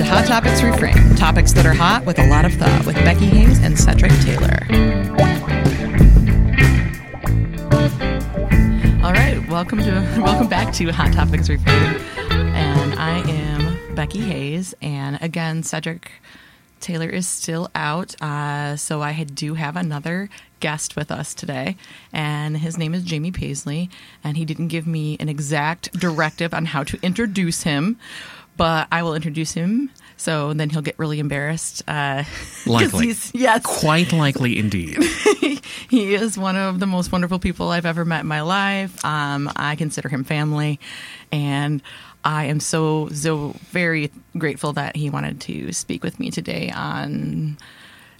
to Hot Topics Reframed, topics that are hot with a lot of thought, with Becky Hayes and Cedric Taylor. All right, welcome to welcome back to Hot Topics Reframed, and I am Becky Hayes, and again, Cedric Taylor is still out, uh, so I do have another guest with us today, and his name is Jamie Paisley, and he didn't give me an exact directive on how to introduce him, but I will introduce him. So then he'll get really embarrassed. Uh, Likely. he's- yes. Quite likely indeed. he is one of the most wonderful people I've ever met in my life. Um, I consider him family, and I am so so very grateful that he wanted to speak with me today on.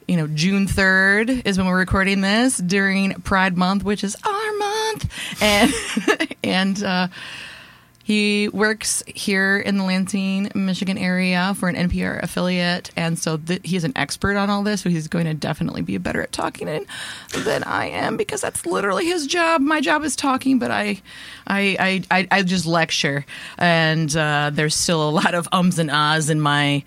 You know, June third is when we're recording this during Pride Month, which is our month, and and uh, he works here in the Lansing, Michigan area for an NPR affiliate, and so th- he's an expert on all this. So he's going to definitely be better at talking than I am because that's literally his job. My job is talking, but I, I, I, I, I just lecture, and uh, there's still a lot of ums and ahs in my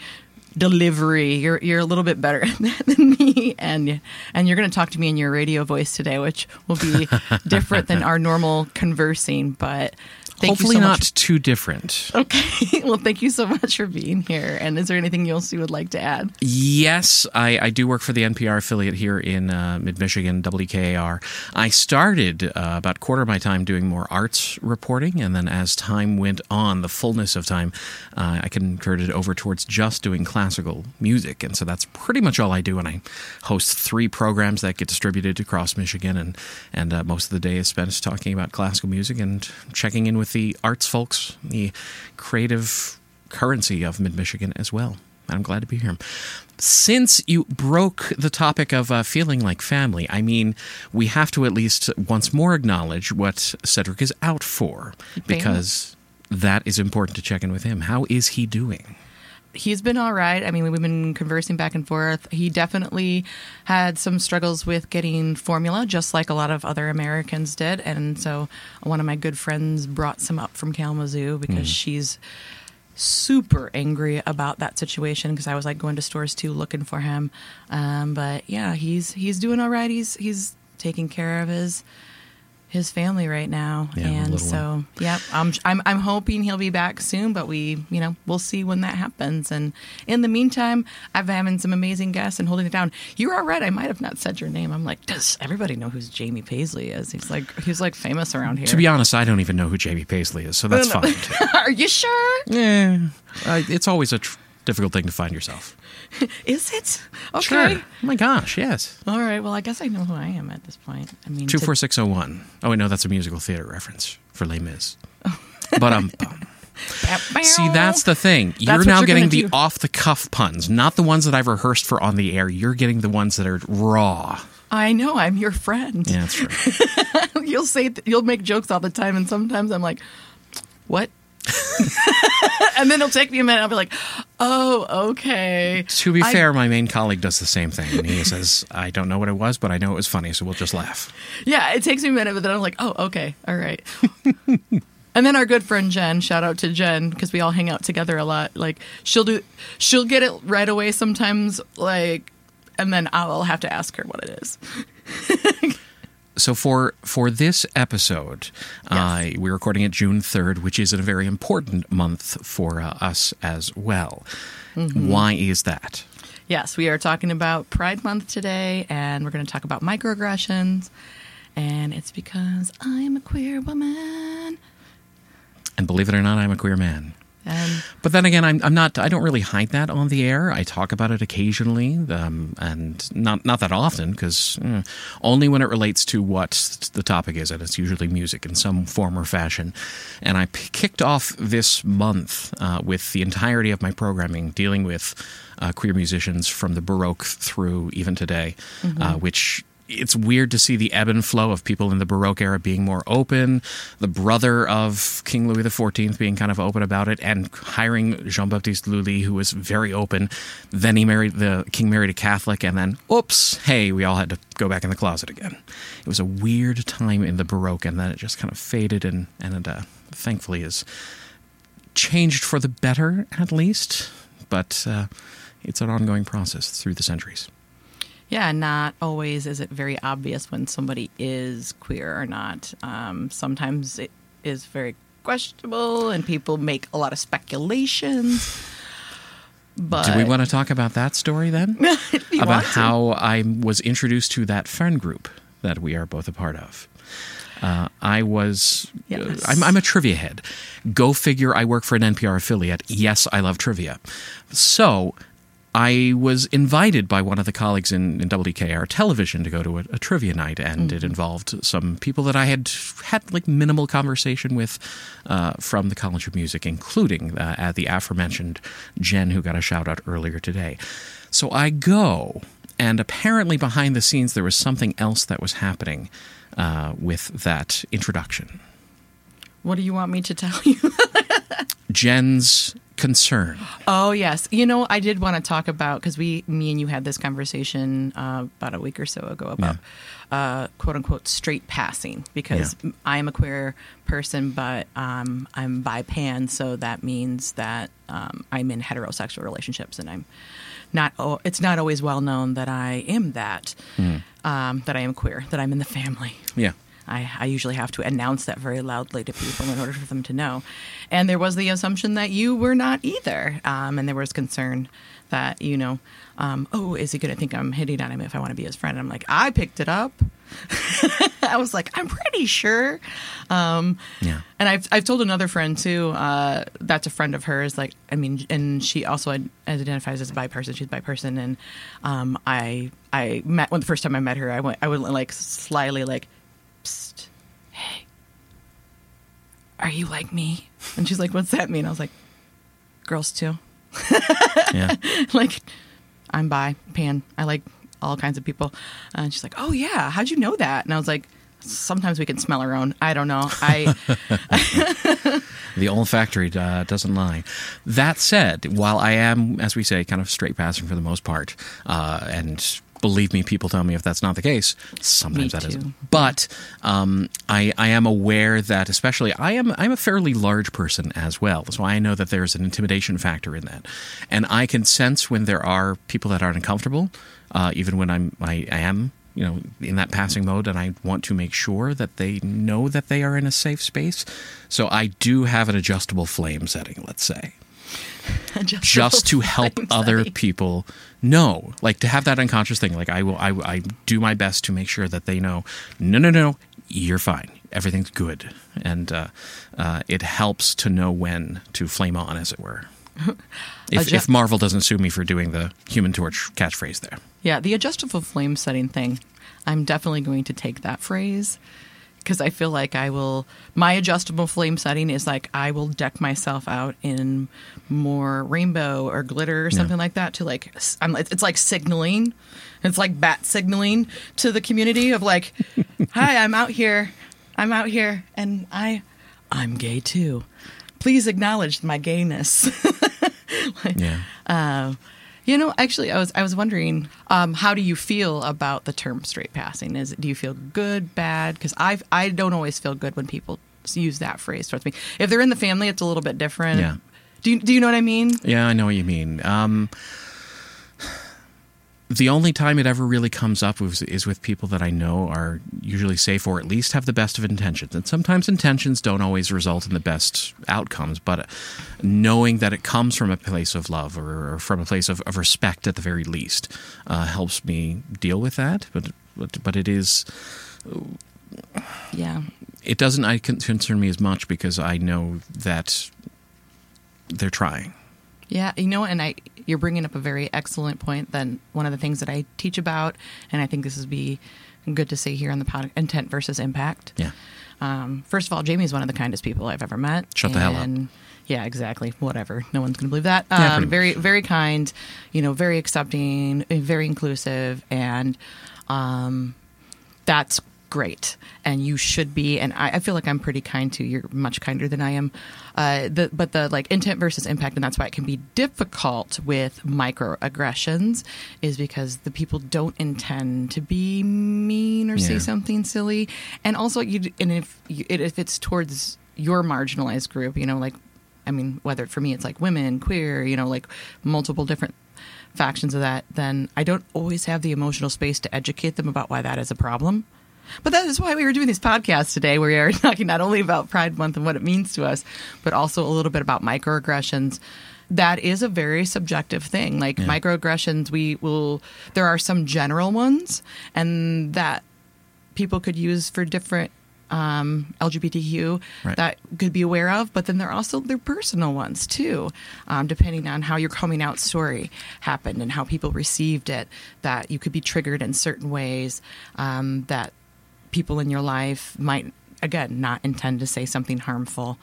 delivery. You're you're a little bit better at that than me, and and you're going to talk to me in your radio voice today, which will be different than our normal conversing, but. Thank Hopefully you so not too different. Okay. Well, thank you so much for being here. And is there anything else you would like to add? Yes, I, I do work for the NPR affiliate here in uh, mid Michigan, WKAR. I started uh, about quarter of my time doing more arts reporting, and then as time went on, the fullness of time, uh, I converted over towards just doing classical music. And so that's pretty much all I do. And I host three programs that get distributed across Michigan, and, and uh, most of the day is spent talking about classical music and checking in with the arts folks, the creative currency of mid Michigan as well. I'm glad to be here. Since you broke the topic of uh, feeling like family, I mean, we have to at least once more acknowledge what Cedric is out for, because that is important to check in with him. How is he doing? He's been all right. I mean, we've been conversing back and forth. He definitely had some struggles with getting formula, just like a lot of other Americans did. And so one of my good friends brought some up from Kalamazoo because she's super angry about that situation because I was like going to stores too looking for him. Um, but yeah, he's he's doing all right. He's he's taking care of his his family right now, Yeah, and so yeah, I'm I'm I'm hoping he'll be back soon. But we you know we'll see when that happens. And in the meantime, I've been having some amazing guests and holding it down. You're all right. I might have not said your name. I'm like, does everybody know who Jamie Paisley is? He's like he's like famous around here. To be honest, I don't even know who Jamie Paisley is, so that's fine. Are you sure? yeah, uh, it's always a tr- difficult thing to find yourself. Is it? Okay. Sure. Oh my gosh, yes. All right. Well, I guess I know who I am at this point. I mean, Two to- four six zero one. Oh wait, no, that's a musical theater reference for Les Mis. But um, see, that's the thing. You're now you're getting the off the cuff puns, not the ones that I've rehearsed for on the air. You're getting the ones that are raw. I know. I'm your friend. Yeah, that's true. You'll say th- you'll make jokes all the time, and sometimes I'm like, "What?" and then it'll take me a minute. I'll be like, "Oh, okay." to be I- fair, my main colleague does the same thing, and he says, "I don't know what it was, but I know it was funny, so we'll just laugh." Yeah, it takes me a minute, but then I'm like, "Oh, okay, all right." and then our good friend Jen, shout out to Jen because we all hang out together a lot. Like she'll do, she'll get it right away sometimes. Like, and then I'll have to ask her what it is. So for for this episode, uh, we're recording it June third, which is a very important month for uh, us as well. Mm-hmm. Why is that? Yes, we are talking about Pride Month today, and we're going to talk about microaggressions. And it's because I am a queer woman. And believe it or not, I'm a queer man. And But then again, I'm, I'm not. I don't really hide that on the air. I talk about it occasionally, um, and not not that often, because only when it relates to what the topic is, and it's usually music in some form or fashion. And I p- kicked off this month uh, with the entirety of my programming dealing with uh, queer musicians from the Baroque through even today, uh, which. It's weird to see the ebb and flow of people in the Baroque era being more open, the brother of King Louis XIV being kind of open about it, and hiring Jean Baptiste Lully, who was very open. Then he married the king married a Catholic, and then oops, hey, we all had to go back in the closet again. It was a weird time in the Baroque, and then it just kind of faded, and and uh, thankfully is changed for the better, at least. but uh, it's an ongoing process through the centuries. Yeah, not always is it very obvious when somebody is queer or not. Um, sometimes it is very questionable, and people make a lot of speculations. But Do we want to talk about that story then? About how I was introduced to that friend group that we are both a part of. Uh, I was. Yes. uh, I'm, I'm a trivia head. Go figure. I work for an NPR affiliate. Yes, I love trivia. So I was invited by one of the colleagues in, in WKAR television to go to a, a trivia night, and it involved some people that I had had like minimal conversation with uh, from the College of Music, including uh, at the aforementioned Jen, who got a shout out earlier today. So I go, and apparently behind the scenes there was something else that was happening uh, with that introduction. What do you want me to tell you? Jen's concern. Oh yes, you know I did want to talk about because we, me and you had this conversation uh, about a week or so ago about uh, quote unquote straight passing because Yeah. I am a queer person, but um, I'm bi pan, so that means that um, I'm in heterosexual relationships, and I'm not. Oh, it's not always well known that I am that. Um, that I am queer, that I'm in the family. Yeah. I, I usually have to announce that very loudly to people in order for them to know. And there was the assumption that you were not either. Um, and there was concern that, you know, um, oh, is he going to think I'm hitting on him if I want to be his friend? And I'm like, I picked it up. I was like, I'm pretty sure. Um, Yeah. and I've, I've told another friend too, uh, that's a friend of hers. Like, I mean, and she also ad- identifies as a bi person. She's bi person. And, um, I, I met, when the first time I met her, I went, I would like slyly like, Psst, hey, are you like me? And she's like, what's that mean? I was like, girls too. Yeah. like, I'm bi, pan. I like all kinds of people. And she's like, oh yeah, how'd you know that? And I was like, sometimes we can smell our own. I don't know. I, The olfactory uh, doesn't lie. That said, while I am, as we say, kind of straight passing for the most part, uh, and believe me, people tell me if that's not the case, sometimes Me that is. But um, I, I am aware that, especially, I am I'm a fairly large person as well, so I know that there's an intimidation factor in that, and I can sense when there are people that aren't uncomfortable, uh, even when I'm I, I am you know in that passing mode and i want to make sure that they know that they are in a safe space. So i do have an adjustable flame setting let's say just to help other people know like to have that unconscious thing like i will I, I do my best to make sure that they know no no no you're fine. Everything's good. And uh, uh, it helps to know when to flame on as it were. If, Adju- if marvel doesn't sue me for doing the human torch catchphrase there. Yeah, the adjustable flame setting thing. I'm definitely going to take that phrase because I feel like I will. My adjustable flame setting is like I will deck myself out in more rainbow or glitter or something like that to like. I'm, it's like signaling. It's like bat signaling to the community of like, "Hi, I'm out here. I'm out here, and I, I'm gay too. Please acknowledge my gayness." yeah Uh, you know, actually, I was I was wondering, um, how do you feel about the term straight passing? Is it, do you feel good, bad? Because I I don't always feel good when people use that phrase towards me. If they're in the family, it's a little bit different. Yeah. Do you, do you know what I mean? Yeah, I know what you mean. Um, the only time it ever really comes up is, is with people that I know are usually safe or at least have the best of intentions. And sometimes intentions don't always result in the best outcomes, but knowing that it comes from a place of love or, or from a place of, of respect at the very least uh, helps me deal with that. But, but, but it is Yeah. it doesn't I concern me as much because I know that they're trying. Yeah, you know, and I you're bringing up a very excellent point. Then one of the things that I teach about, and I think this would be good to say here on the pod, intent versus impact. Yeah. Um, first of all, Jamie's one of the kindest people I've ever met. Shut the hell up. Yeah, exactly. Whatever. No one's going to believe that. Um, very, very kind. You know, very accepting, very inclusive, and um, that's great. And you should be. And I, I feel like I'm pretty kind to you. You're much kinder than I am. Uh, the, but the like intent versus impact, and that's why it can be difficult with microaggressions, is because the people don't intend to be mean or say something silly, and also you. And if you, if it's towards your marginalized group, you know, like I mean, whether for me it's like women, queer, you know, like multiple different factions of that, then I don't always have the emotional space to educate them about why that is a problem. But that is why we were doing these podcasts today. where We are talking not only about Pride Month and what it means to us, but also a little bit about microaggressions. That is a very subjective thing. Like Yeah. microaggressions, we will, there are some general ones, and that people could use for different um, LGBTQ Right. that could be aware of, but then there are also their personal ones too, um, depending on how your coming out story happened and how people received it. That you could be triggered in certain ways um, that people in your life might, again, not intend to say something harmful,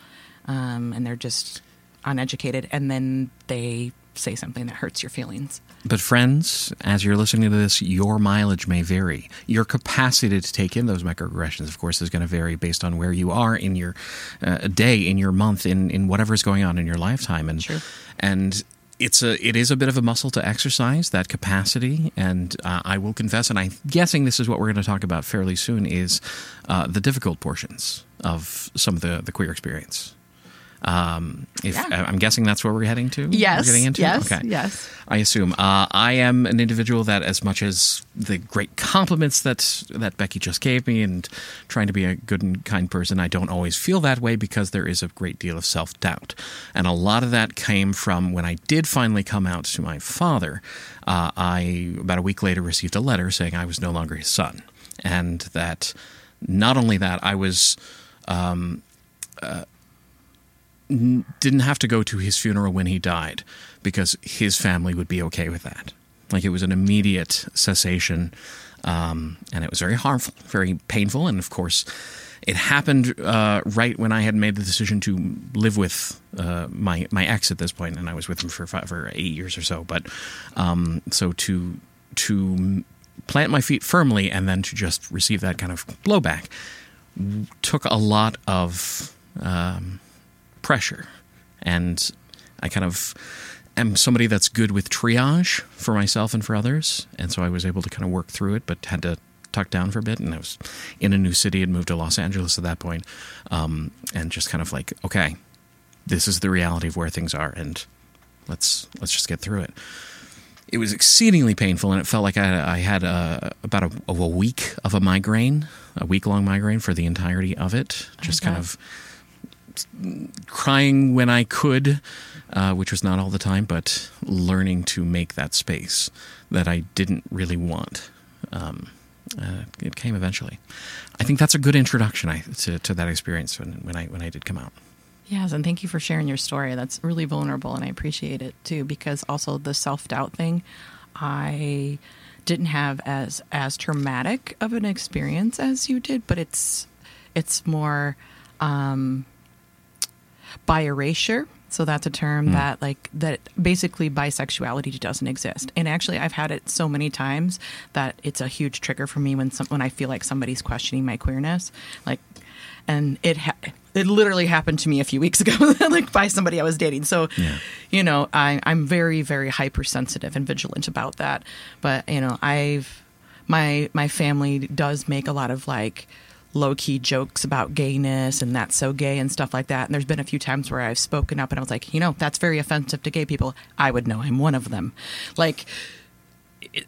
um, and they're just uneducated, and then they say something that hurts your feelings. But, friends, as you're listening to this, your mileage may vary. Your capacity to take in those microaggressions, of course, is going to vary based on where you are in your uh, day, in your month, in, in whatever's going on in your lifetime. And, True. and it's a it is a bit of a muscle to exercise that capacity. And uh, I will confess and I'm guessing this is what we're going to talk about fairly soon is uh, the difficult portions of some of the the queer experience um, if Yeah. I'm guessing that's where we're heading to Yes, we're getting into yes, okay yes. I assume. Uh, I am an individual that, as much as the great compliments that that Becky just gave me, and trying to be a good and kind person, I don't always feel that way because there is a great deal of self doubt, and a lot of that came from when I did finally come out to my father. Uh, I about a week later received a letter saying I was no longer his son, and that not only that I was didn't have to go to his funeral when he died because his family would be okay with that. Like it was an immediate cessation, um, and it was very harmful, very painful, and of course, it happened uh, right when I had made the decision to live with uh, my my ex at this point, and I was with him for five or eight years or so. But um, so to to plant my feet firmly and then to just receive that kind of blowback took a lot of um, pressure. And I kind of am somebody that's good with triage for myself and for others. And so I was able to kind of work through it, but had to tuck down for a bit. And I was in a new city and moved to Los Angeles at that point. Um, and just kind of like, okay, this is the reality of where things are. And let's, let's just get through it. It was exceedingly painful, and it felt like I, I had a, about a, a week of a migraine, a week long migraine for the entirety of it. Just kind of crying when I could, uh, which was not all the time, but learning to make that space that I didn't really want. Um, uh, it came eventually. I think that's a good introduction I, to, to that experience when, when I when I did come out. Yes, and thank you for sharing your story. That's really vulnerable, and I appreciate it too. Because also the self doubt thing, I didn't have as as traumatic of an experience as you did, but it's it's more um, bi erasure. So that's a term hmm. that like that basically bisexuality doesn't exist. And actually I've had it so many times that it's a huge trigger for me when some, when I feel like somebody's questioning my queerness. Like and it ha- it literally happened to me a few weeks ago like by somebody I was dating. So Yeah. you know, I I'm very very hypersensitive and vigilant about that. But you know, I've my my family does make a lot of like low key jokes about gayness and that's so gay and stuff like that. And there's been a few times where I've spoken up and I was like, you know, that's very offensive to gay people. I would know I'm one of them. Like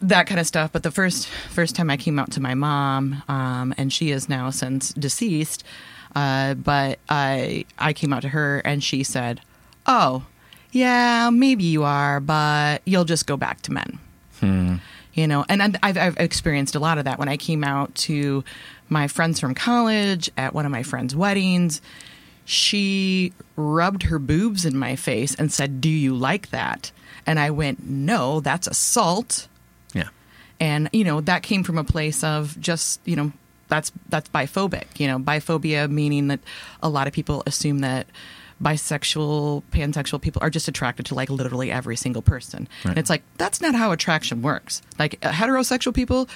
that kind of stuff. But the first first time I came out to my mom, um, and she is now since deceased, uh, but I I came out to her and she said, "Oh, yeah, maybe you are, but you'll just go back to men." You know, and I've, I've experienced a lot of that when I came out to my friends from college at one of my friends' weddings. She rubbed her boobs in my face and said, "Do you like that?" And I went, "No, that's assault." Yeah. and you know that came from a place of just you know that's that's biphobic you know biphobia meaning that a lot of people assume that bisexual pansexual people are just attracted to like literally every single person Right. and it's like that's not how attraction works like heterosexual people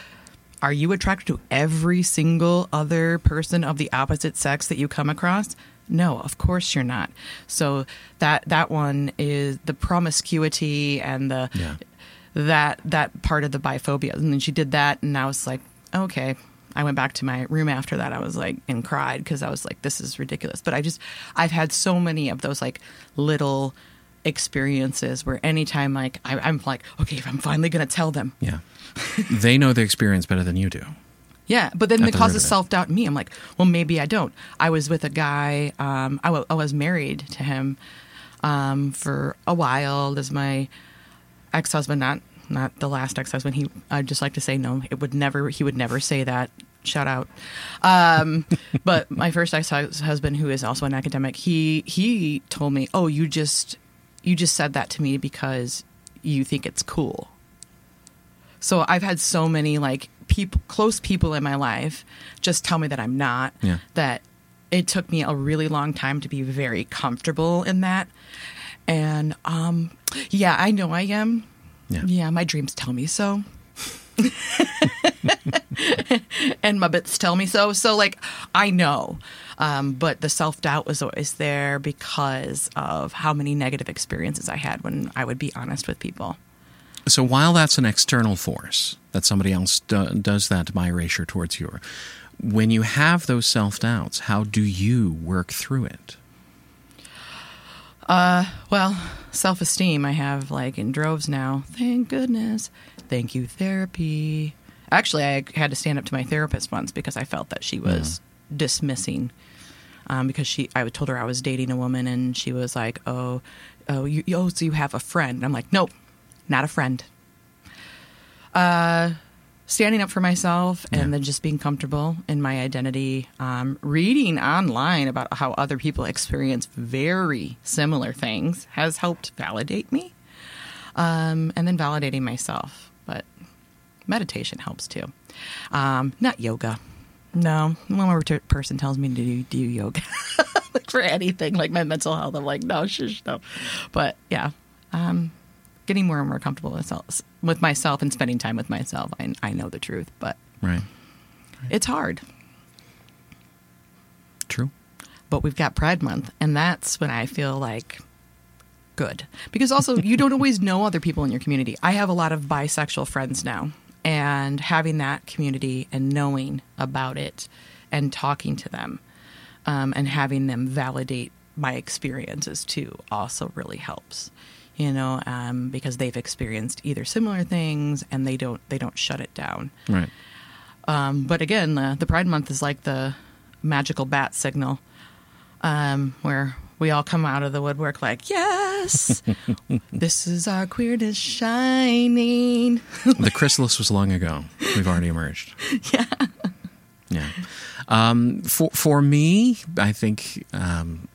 are you attracted to every single other person of the opposite sex that you come across no of course you're not so that that one is the promiscuity and the Yeah. that that part of the biphobia and then she did that and i was like okay I went back to my room after that. I was like and cried because I was like, this is ridiculous. But I just I've had so many of those like little experiences where anytime like I, I'm like, okay, if I'm finally gonna tell them. Yeah. they know the experience better than you do. Yeah, but then At it the causes self doubt in me. I'm like, well, maybe I don't. I was with a guy. Um, I was married to him um, for a while. This is my ex husband, not not the last ex husband. He, I'd just like to say no. It would never. He would never say that. Shout out. Um, but my first ex husband, who is also an academic, he he told me, "Oh, you just you just said that to me because you think it's cool." So I've had so many like people, close people in my life, just tell me that I'm not. Yeah. That it took me a really long time to be very comfortable in that. And um, yeah, I know I am. Yeah. Yeah, my dreams tell me so. and my bits tell me so. So like I know. Um, but the self doubt was always there because of how many negative experiences I had when I would be honest with people. So while that's an external force that somebody else do, does that bi erasure towards you, when you have those self doubts, how do you work through it? Uh, Well, self esteem I have like in droves now. Thank goodness. Thank you, therapy. Actually, I had to stand up to my therapist once because I felt that she was dismissing. Um, because she, I told her I was dating a woman, and she was like, "Oh, oh, you, oh, so you have a friend?" And I'm like, "Nope, not a friend." Uh, standing up for myself and Yeah. then just being comfortable in my identity. Um, reading online about how other people experience very similar things has helped validate me. Um, and then validating myself. But meditation helps too. Um, not yoga. No, one more t- person tells me to do, do yoga like for anything, like my mental health. I'm like, no, shush, no. But yeah, um, getting more and more comfortable with, self, with myself and spending time with myself. I, I know the truth, but Right. it's hard. True. But we've got Pride Month, and that's when I feel like good. Because also, you don't always know other people in your community. I have a lot of bisexual friends now, and having that community and knowing about it and talking to them um, and having them validate my experiences too also really helps you know um, because they've experienced either similar things and they don't they don't shut it down Right. um, but again, the, the Pride Month is like the magical bat signal, um, where we all come out of the woodwork like, yes, this is our queerness shining. the chrysalis was long ago. We've already emerged. Yeah. Yeah. Um, for for me, I think um,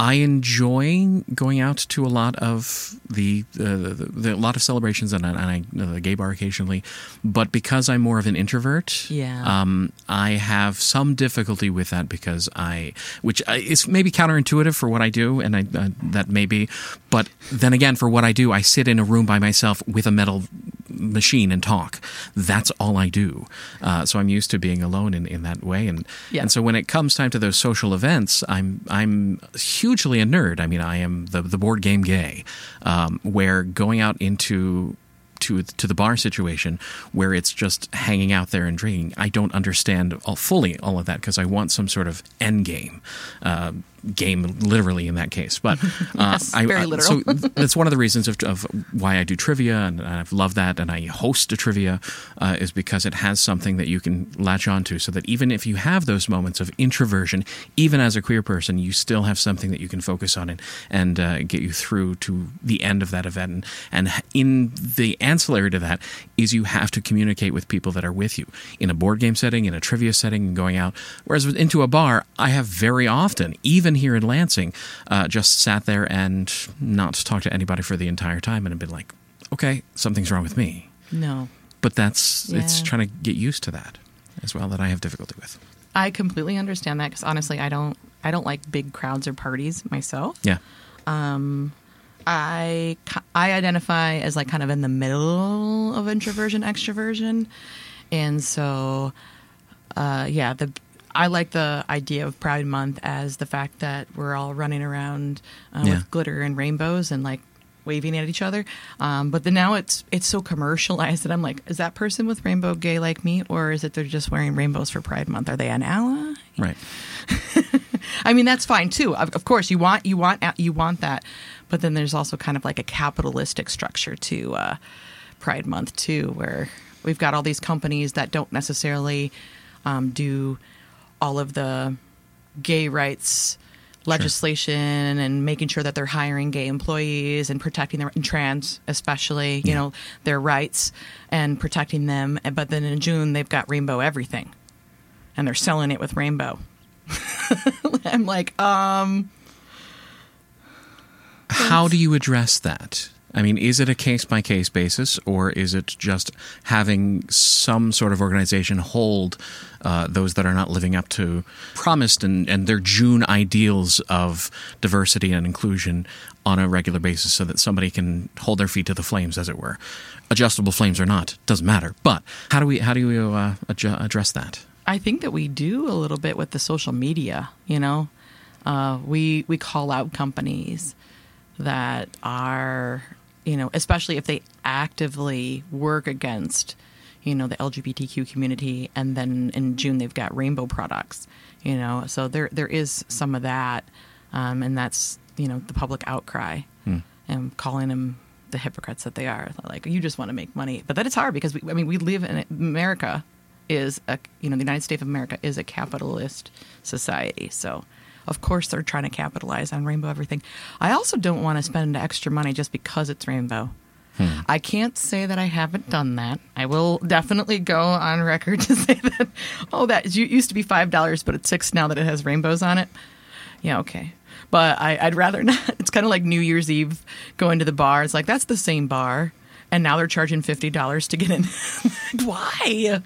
I enjoy going out to a lot of the, uh, the, the a lot of celebrations and, I- and I uh, the gay bar occasionally, but because I'm more of an introvert, Yeah. um, I have some difficulty with that because I, which is maybe counterintuitive for what I do, and I, uh, that may be, but then again, for what I do, I sit in a room by myself with a metal machine and talk. That's all I do. Uh, so I'm used to being alone in, in that way, and Yeah. and so when it comes time to those social events, I'm I'm hugely a nerd. I mean, I am the the board game gay, um, where going out into to to the bar situation where it's just hanging out there and drinking. I don't understand all, fully all of that because I want some sort of end game. Uh, game literally in that case but uh, Yes, I, very I- literal. so that's one of the reasons of, of why I do trivia, and I've loved that, and I host a trivia, uh, is because it has something that you can latch onto, so that even if you have those moments of introversion, even as a queer person, you still have something that you can focus on and and uh, get you through to the end of that event. And, and in the ancillary to that is you have to communicate with people that are with you in a board game setting, in a trivia setting, and going out. Whereas into a bar, I have very often, even here in Lansing, uh, just sat there and not talked to anybody for the entire time and have been like, okay, something's wrong with me. no. But that's it's trying to get used to that as well that I have difficulty with. I completely understand that because honestly, I don't I don't like big crowds or parties myself. Yeah. I I identify as like kind of in the middle of introversion extroversion, and so uh, yeah, the I like the idea of Pride Month as the fact that we're all running around uh, Yeah. with glitter and rainbows and like waving at each other. Um, but then now it's it's so commercialized that I'm like, is that person with rainbow gay like me, or is it they're just wearing rainbows for Pride Month? Are they an ally? Right. I mean, that's fine too. Of, of course, you want you want you want that, but then there's also kind of like a capitalistic structure to uh, Pride Month too, where we've got all these companies that don't necessarily um, do all of the gay rights legislation and making sure that they're hiring gay employees and protecting their and trans especially you Yeah. know their rights and protecting them but then in june they've got rainbow everything and they're selling it with rainbow i'm like um How do you address that? I mean, is it a case by case basis, or is it just having some sort of organization hold uh, those that are not living up to promised and, and their June ideals of diversity and inclusion on a regular basis so that somebody can hold their feet to the flames, as it were? Adjustable flames or not, doesn't matter. But how do we how do we uh, adju- address that? I think that we do a little bit with the social media. You know, uh, we we call out companies that are, you know, especially if they actively work against, you know, the LGBTQ community, and then in June they've got rainbow products. You know, so there there is some of that, um, and that's you know the public outcry and calling them the hypocrites that they are. Like you just want to make money, but that is hard because we, I mean we live in America is a you know the United States of America is a capitalist society, so of course they're trying to capitalize on rainbow everything. I also don't want to spend extra money just because it's rainbow. Hmm. I can't say that I haven't done that. I will definitely go on record to say that. Oh, that used to be five dollars, but it's six now that it has rainbows on it. Yeah, okay. But I, I'd rather not. It's kind of like New Year's Eve going to the bar. It's like that's the same bar, and now they're charging fifty dollars to get in. Why?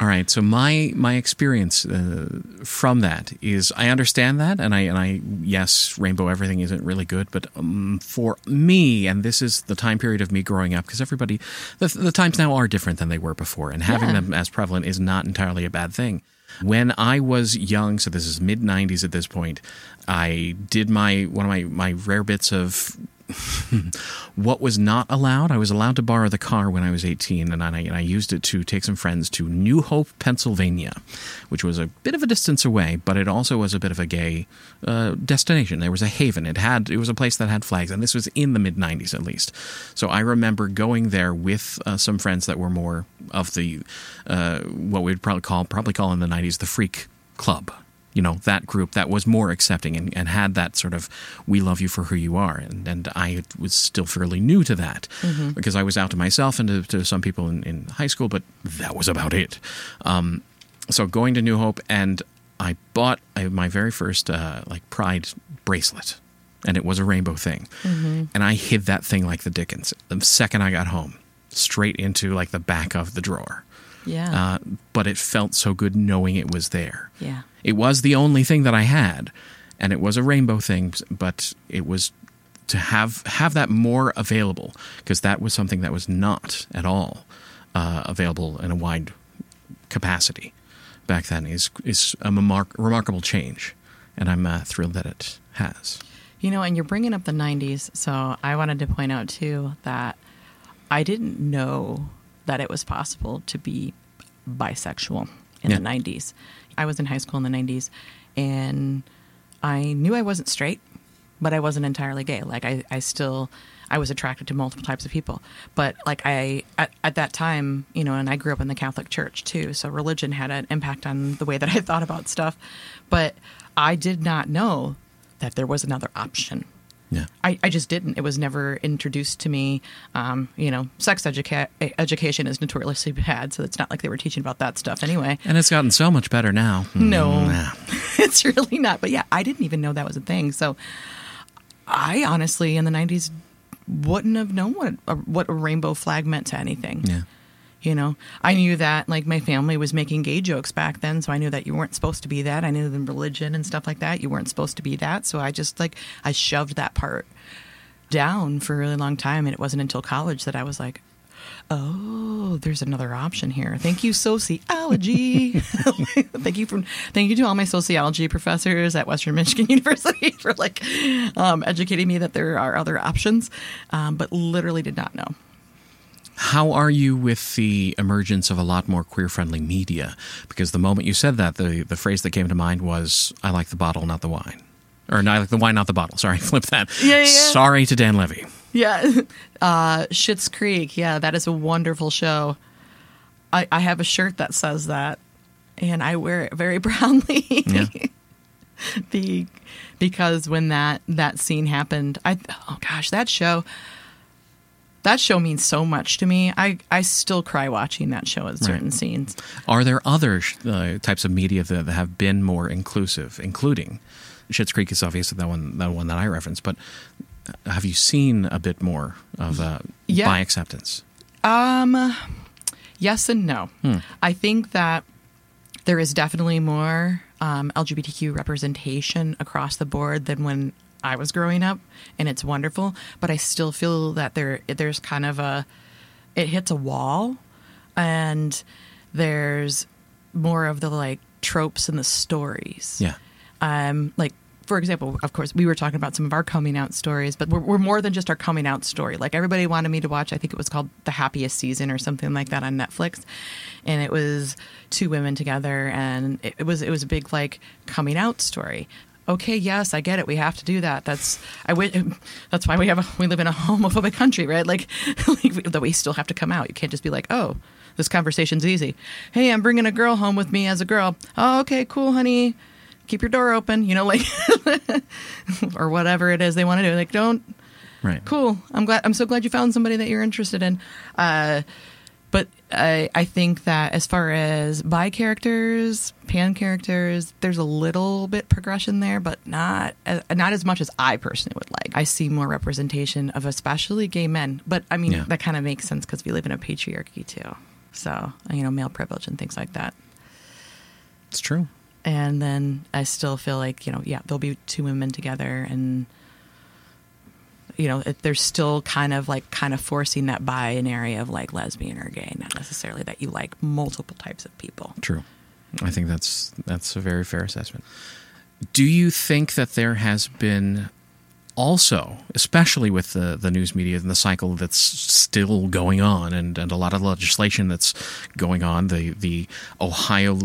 All right. So my my experience uh, from that is I understand that, and I and I yes, rainbow everything isn't really good, but um, for me, and this is the time period of me growing up, because everybody, the, the times now are different than they were before, and having Yeah. them as prevalent is not entirely a bad thing. When I was young, so this is mid '90s at this point, I did my one of my my rare bits of what was not allowed. I was allowed to borrow the car when I was 18, and I, and I used it to take some friends to New Hope, Pennsylvania, which was a bit of a distance away, but it also was a bit of a gay uh, destination. There was a haven. It had it was a place that had flags, and this was in the mid 90s at least. So I remember going there with uh, some friends that were more of the uh, what we'd probably call probably call in the 90s the freak club you know that group that was more accepting and, and had that sort of we love you for who you are. And, and i was still fairly new to that because i was out to myself and to, to some people in, in high school but that was about it. Um, so going to new hope and i bought my very first uh, like pride bracelet and it was a rainbow thing. And i hid that thing like the dickens. The second i got home straight into like the back of the drawer Yeah. uh, but it felt so good knowing it was there yeah. it was the only thing that I had, and it was a rainbow thing, but it was to have have that more available because that was something that was not at all uh, available in a wide capacity back then. is is a remark- remarkable change, and I'm uh, thrilled that it has. You know, and you're bringing up the 90s, so I wanted to point out too that I didn't know that it was possible to be bisexual in Yeah. the 90s. I was in high school in the 90s and I knew I wasn't straight, but I wasn't entirely gay. Like I, I still I was attracted to multiple types of people. But like I at, at that time, you know, and I grew up in the Catholic Church too, so religion had an impact on the way that I thought about stuff. But I did not know that there was another option. Yeah. I, I just didn't. It was never introduced to me. Um, you know, sex educa- education is notoriously bad, so it's not like they were teaching about that stuff anyway. And it's gotten so much better now. No, Mm, yeah. it's really not. But yeah, I didn't even know that was a thing. So I honestly, in the '90s, wouldn't have known what a, what a rainbow flag meant to anything. Yeah. You know, I knew that like my family was making gay jokes back then, so I knew that you weren't supposed to be that. I knew the religion and stuff like that, you weren't supposed to be that. So I just like I shoved that part down for a really long time, and it wasn't until college that I was like, oh, there's another option here. Thank you, sociology. thank you for thank you to all my sociology professors at Western Michigan University for like um, educating me that there are other options, um, but literally did not know. How are you with the emergence of a lot more queer friendly media? Because the moment you said that, the, the phrase that came to mind was, I like the bottle, not the wine. Or no, I like the wine, not the bottle. Sorry, flip that. Yeah, yeah. Sorry to Dan Levy. Yeah. Uh, Schitt's Creek. Yeah, that is a wonderful show. I, I have a shirt that says that, and I wear it very proudly. Yeah. Be, because when that that scene happened, I oh gosh, that show that show means so much to me. I I still cry watching that show at certain scenes. Are there other uh, types of media that have been more inclusive, including Schitt's Creek is obviously that one, that one that I referenced, but have you seen a bit more of uh, Yeah. bi acceptance? Um, yes and no. I think that there is definitely more um, LGBTQ representation across the board than when I was growing up, and it's wonderful. But I still feel that there there's kind of a it hits a wall, and there's more of the like tropes and the stories Yeah. um, like for example, of course, we were talking about some of our coming out stories, but we're, we're more than just our coming out story. Like everybody wanted me to watch, I think it was called The Happiest Season or something like that on Netflix, and it was two women together, and it, it was it was a big like coming out story. Okay, yes, I get it. We have to do that. That's I That's why we have a, we live in a homophobic country, right? Like, like that we still have to come out. You can't just be like, oh, this conversation's easy. Hey, I'm bringing a girl home with me as a girl. Oh, okay, cool, honey keep your door open, you know, like, or whatever it is they want to do. Like, don't, Right. cool. I'm glad, I'm so glad you found somebody that you're interested in. Uh, but I, I think that as far as bi characters, pan characters, there's a little bit progression there, but not uh, not as much as I personally would like. I see more representation of especially gay men, but I mean Yeah. that kind of makes sense because we live in a patriarchy too. So you know, male privilege and things like that It's true. and then I still feel like you know, yeah, there'll be two women together, and you know, it, they're still kind of like kind of forcing that binary of like lesbian or gay, not necessarily that you like multiple types of people. True. I think that's that's a very fair assessment. Do you think that there has been also, especially with the, the news media and the cycle that's still going on and, and a lot of legislation that's going on, the, the Ohio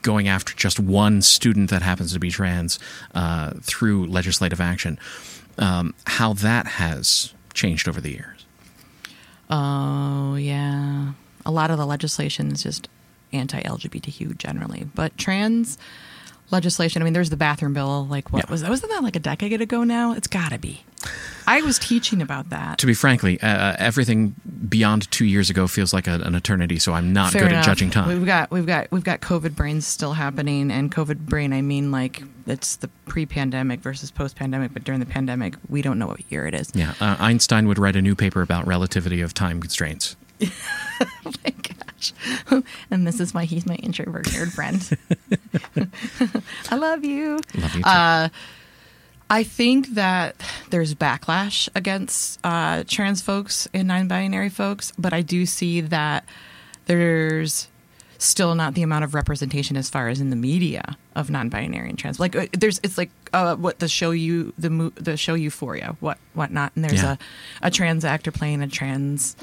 going after just one student that happens to be trans uh, through legislative action, um, how that has changed over the years? Oh yeah, a lot of the legislation is just anti-LGBTQ generally, but trans legislation. I mean, there's the bathroom bill. Like, what Yeah. was that? Wasn't that like a decade ago now? It's got to be. I was teaching about that. To be frankly, uh, everything beyond two years ago feels like a, an eternity, so I'm not Fair good enough. at judging time. We've got we've got we've got COVID brains still happening, and COVID brain I mean like it's the pre-pandemic versus post-pandemic, but during the pandemic we don't know what year it is. Yeah, uh, Einstein would write a new paper about relativity of time constraints. Oh my gosh! and this is why he's my introvert nerd friend. I love you. Love you too. Uh, I think that there's backlash against uh, trans folks and non-binary folks, but I do see that there's still not the amount of representation as far as in the media of non-binary and trans. Like uh, there's, it's like uh, what the show you the mo- the show Euphoria, what whatnot, and there's Yeah. a a trans actor playing a trans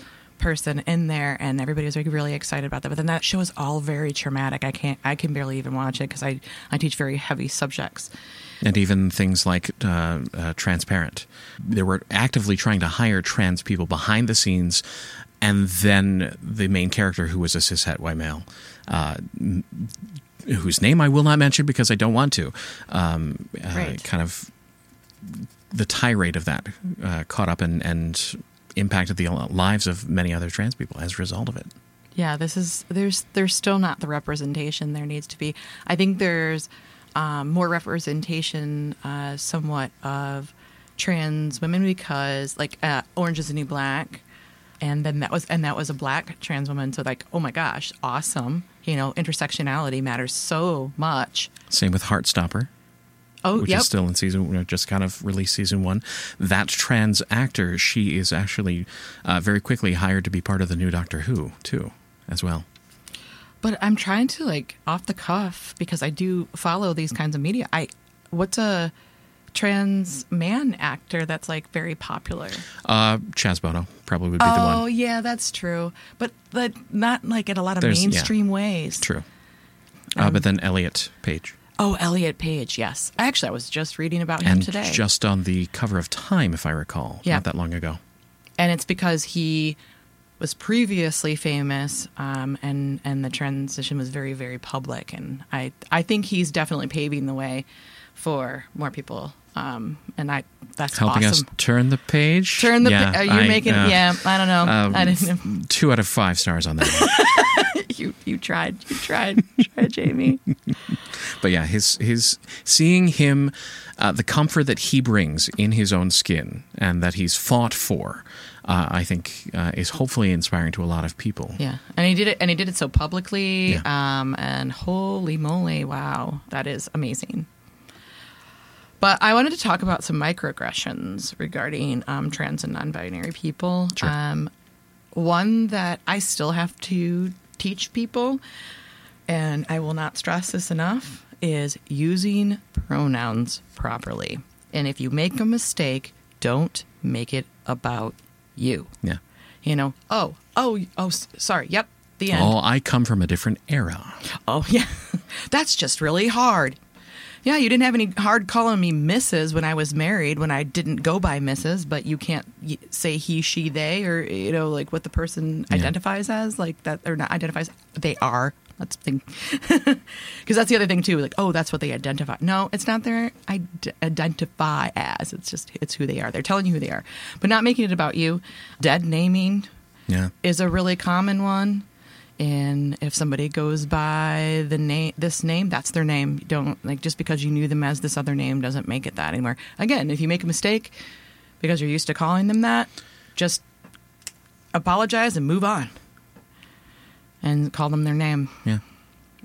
person in there and everybody was like really excited about that but then that show is all very traumatic i can't i can barely even watch it because i i teach very heavy subjects and even things like uh, uh, transparent. They were actively trying to hire trans people behind the scenes, and then the main character, who was a cishet white male, uh, whose name I will not mention because I don't want to, um, uh, Right. kind of the tirade of that uh, caught up and, and impacted the lives of many other trans people as a result of it. Yeah, this is there's there's still not the representation there needs to be. I think there's um, more representation, uh, somewhat of trans women because like uh, Orange is the New Black, and then that was and that was a black trans woman. So like, oh my gosh, awesome! You know, intersectionality matters so much. Same with Heartstopper. Oh, which yep. is still in season. You know, just kind of released season one. That trans actor, she is actually uh, very quickly hired to be part of the new Doctor Who too, as well. But I'm trying to like off the cuff because I do follow these kinds of media. I what's a trans man actor that's like very popular? Uh, Chaz Bono probably would be the Oh one. yeah, that's true. But but not like in a lot of There's- yeah. mainstream ways. True. Uh, Um, but then Elliot Page. Oh, Elliot Page, yes. Actually, I was just reading about him and today. just on the cover of Time, if I recall, Yeah. not that long ago. and it's because he was previously famous um, and and the transition was very very public and I I think he's definitely paving the way for more people um, and I that's Helping awesome. us turn the page. Turn the Yeah, pa- are you I, making uh, yeah I don't know um, I didn't know. Two out of five stars on that. you you tried you tried you tried Jamie but yeah, his his seeing him, uh, the comfort that he brings in his own skin and that he's fought for, uh, I think uh, is hopefully inspiring to a lot of people. yeah and he did it and he did it so publicly Yeah. um, and holy moly wow that is amazing. But I wanted to talk about some microaggressions regarding um, trans and non-binary people. Sure. Um, one that I still have to teach people, and I will not stress this enough, is using pronouns properly. And if you make a mistake, don't make it about you. Yeah. You know, oh, oh, oh, sorry. Yep, the end. Oh, I come from a different era. Oh, yeah. That's just really hard. Yeah, you didn't have any hard calling me Mrs. when I was married, when I didn't go by Mrs., but you can't say he, she, they, or, you know, like what the person Yeah. identifies as, like that, or not identifies, they are. That's the thing. Because that's the other thing, too. Like, oh, that's what they identify. No, it's not their id- identify as. It's just, it's who they are. They're telling you who they are, but not making it about you. Dead naming, Yeah. is a really common one. And if somebody goes by the name, this name, that's their name. You don't like just because you knew them as this other name doesn't make it that anymore. Again, if you make a mistake because you're used to calling them that, just apologize and move on, and call them their name. Yeah.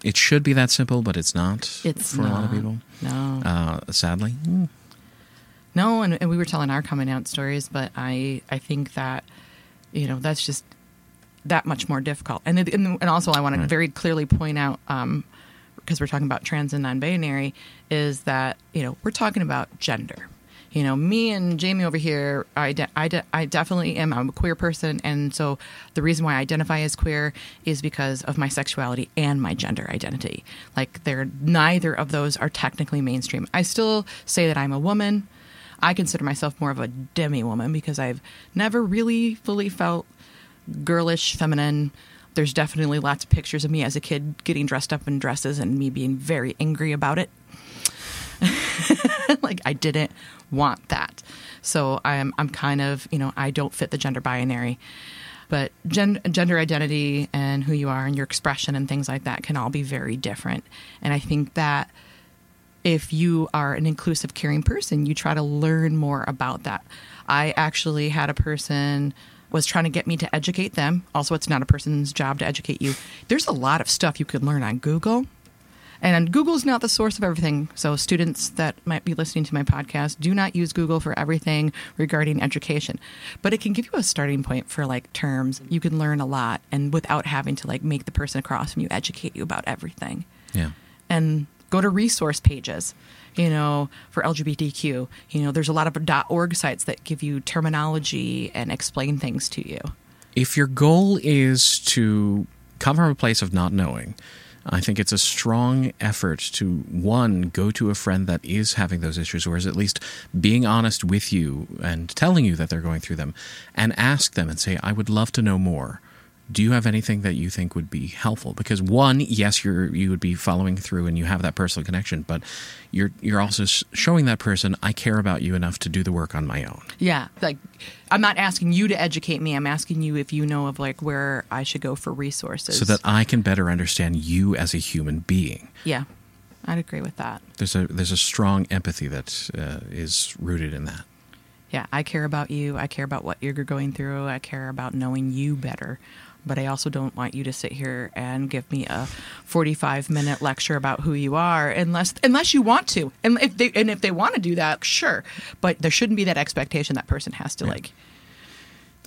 It should be that simple, but it's not It's for a lot of people. No, Uh, sadly. Mm. No, and, and we were telling our coming out stories, but I I think that you know that's just that much more difficult. And it- and, and also I want to very clearly point out um, because we're talking about trans and non-binary is that you know we're talking about gender. You know, me and Jamie over here, I, de- I, de- I definitely am. I'm a queer person, and so the reason why I identify as queer is because of my sexuality and my gender identity. Like, they're neither of those are technically mainstream. I still say that I'm a woman. I consider myself more of a demi woman because I've never really fully felt girlish, feminine. There's definitely lots of pictures of me as a kid getting dressed up in dresses and me being very angry about it. like I didn't want that. So I'm I'm kind of, you know, I don't fit the gender binary. But gen- gender identity and who you are and your expression and things like that can all be very different. And I think that if you are an inclusive, caring person, you try to learn more about that. I actually had a person was trying to get me to educate them. Also, it's not a person's job to educate you. There's a lot of stuff you could learn on Google. And Google's not the source of everything. So, students that might be listening to my podcast, do not use Google for everything regarding education. But it can give you a starting point for like terms. You can learn a lot and without having to like make the person across from you educate you about everything Yeah. and go to resource pages you know for lgbtq you know there's a lot of org sites that give you terminology and explain things to you If your goal is to come from a place of not knowing, I think it's a strong effort to one go to a friend that is having those issues, or is at least being honest with you and telling you that they're going through them, and ask them and say, "I would love to know more." Do you have anything that you think would be helpful? Because one, yes, you're you would be following through and you have that personal connection, but you're you're also showing that person I care about you enough to do the work on my own. yeah like i'm not asking you to educate me i'm asking you if you know of like where i should go for resources so that I can better understand you as a human being. yeah i'd agree with that There's a there's a strong empathy that uh, is rooted in that. yeah i care about you i care about what you're going through i care about knowing you better but I also don't want you to sit here and give me a 45 minute lecture about who you are unless unless you want to. And if they and if they want to do that, sure. But there shouldn't be that expectation that person has to like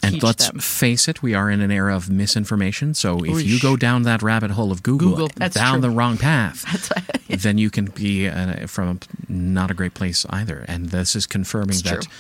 And let's them. face it, we are in an era of misinformation. So if you go down that rabbit hole of Google, Google, that's down true. the wrong path, then you can be uh, from a, not a great place either. And this is confirming It's that true.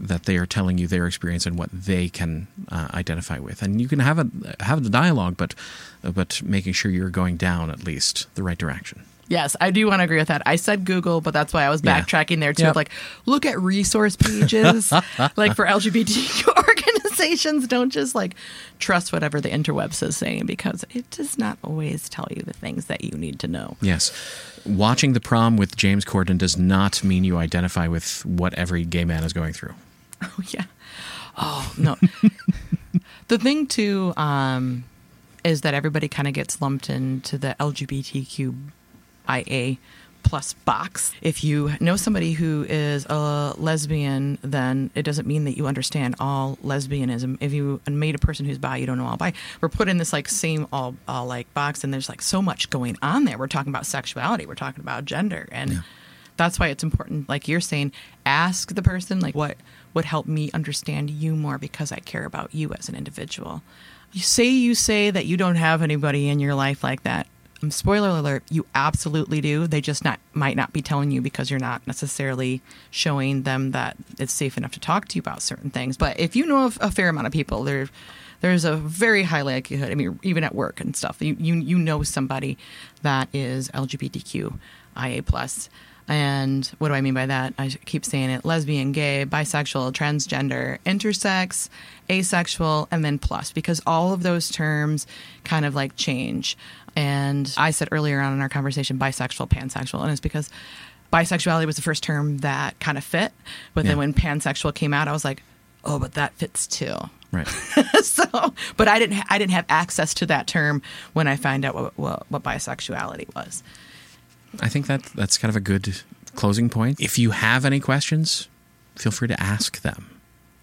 That they are telling you their experience and what they can uh, identify with. And you can have a have the dialogue, but but making sure you're going down at least the right direction. Yes, I do want to agree with that. I said Google, but that's why I was Yeah. backtracking there too. Yep. Like, look at resource pages, like for LGBTQ organizations. Don't just like trust whatever the interwebs is saying because it does not always tell you the things that you need to know. Yes. Watching the prom with James Corden does not mean you identify with what every gay man is going through. Oh yeah. Oh no. the thing too um, is that everybody kind of gets lumped into the LGBTQIA plus box. If you know somebody who is a lesbian, then it doesn't mean that you understand all lesbianism. If you meet a person who's bi, you don't know all bi. We're put in this like same all, all like box, and there's like so much going on there. We're talking about sexuality. We're talking about gender, and that's why it's important like you're saying ask the person like what would help me understand you more because i care about you as an individual. You say you say that you don't have anybody in your life like that. Um, spoiler alert you absolutely do. They just not might not be telling you because you're not necessarily showing them that it's safe enough to talk to you about certain things. But if you know a fair amount of people there there's a very high likelihood i mean even at work and stuff you you, you know somebody that is lgbtq ia plus and what do I mean by that? I keep saying it lesbian, gay, bisexual, transgender, intersex, asexual, and then plus, because all of those terms kind of like change. And I said earlier on in our conversation bisexual, pansexual, and it's because bisexuality was the first term that kind of fit. But Yeah. then when pansexual came out, I was like, oh, but that fits too. Right. so, but I didn't, ha- I didn't have access to that term when I found out what, what, what bisexuality was. I think that that's kind of a good closing point. If you have any questions, feel free to ask them,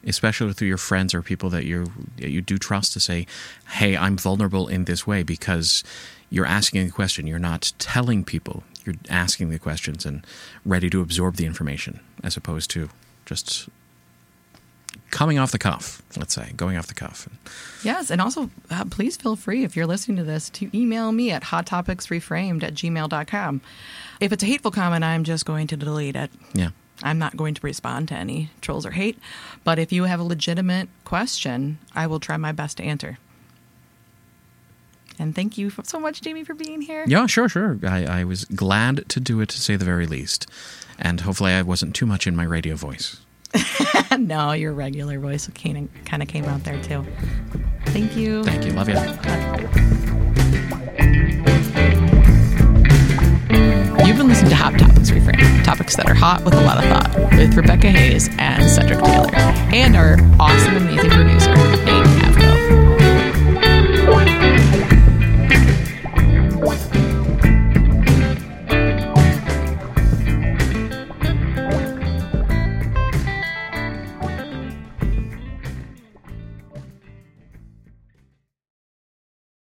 especially through your friends or people that you you do trust to say, "Hey, I'm vulnerable in this way," because you're asking a question. You're not telling people. You're asking the questions and ready to absorb the information, as opposed to just coming off the cuff. Let's say going off the cuff. Yes, and also uh, please feel free if you're listening to this to email me at hottopicsreframed at gmail.com. If it's a hateful comment, I'm just going to delete it. Yeah. I'm not going to respond to any trolls or hate. But if you have a legitimate question, I will try my best to answer. And thank you so much, Jamie, for being here. Yeah, sure, sure. I, I was glad to do it, to say the very least. And hopefully, I wasn't too much in my radio voice. no, your regular voice kind of kind of came out there too. Thank you. Thank you. Love you. You've been listening to Hot Topics Reframed, topics that are hot with a lot of thought, with Rebecca Hayes and Cedric Taylor, and our awesome, amazing producer, Nate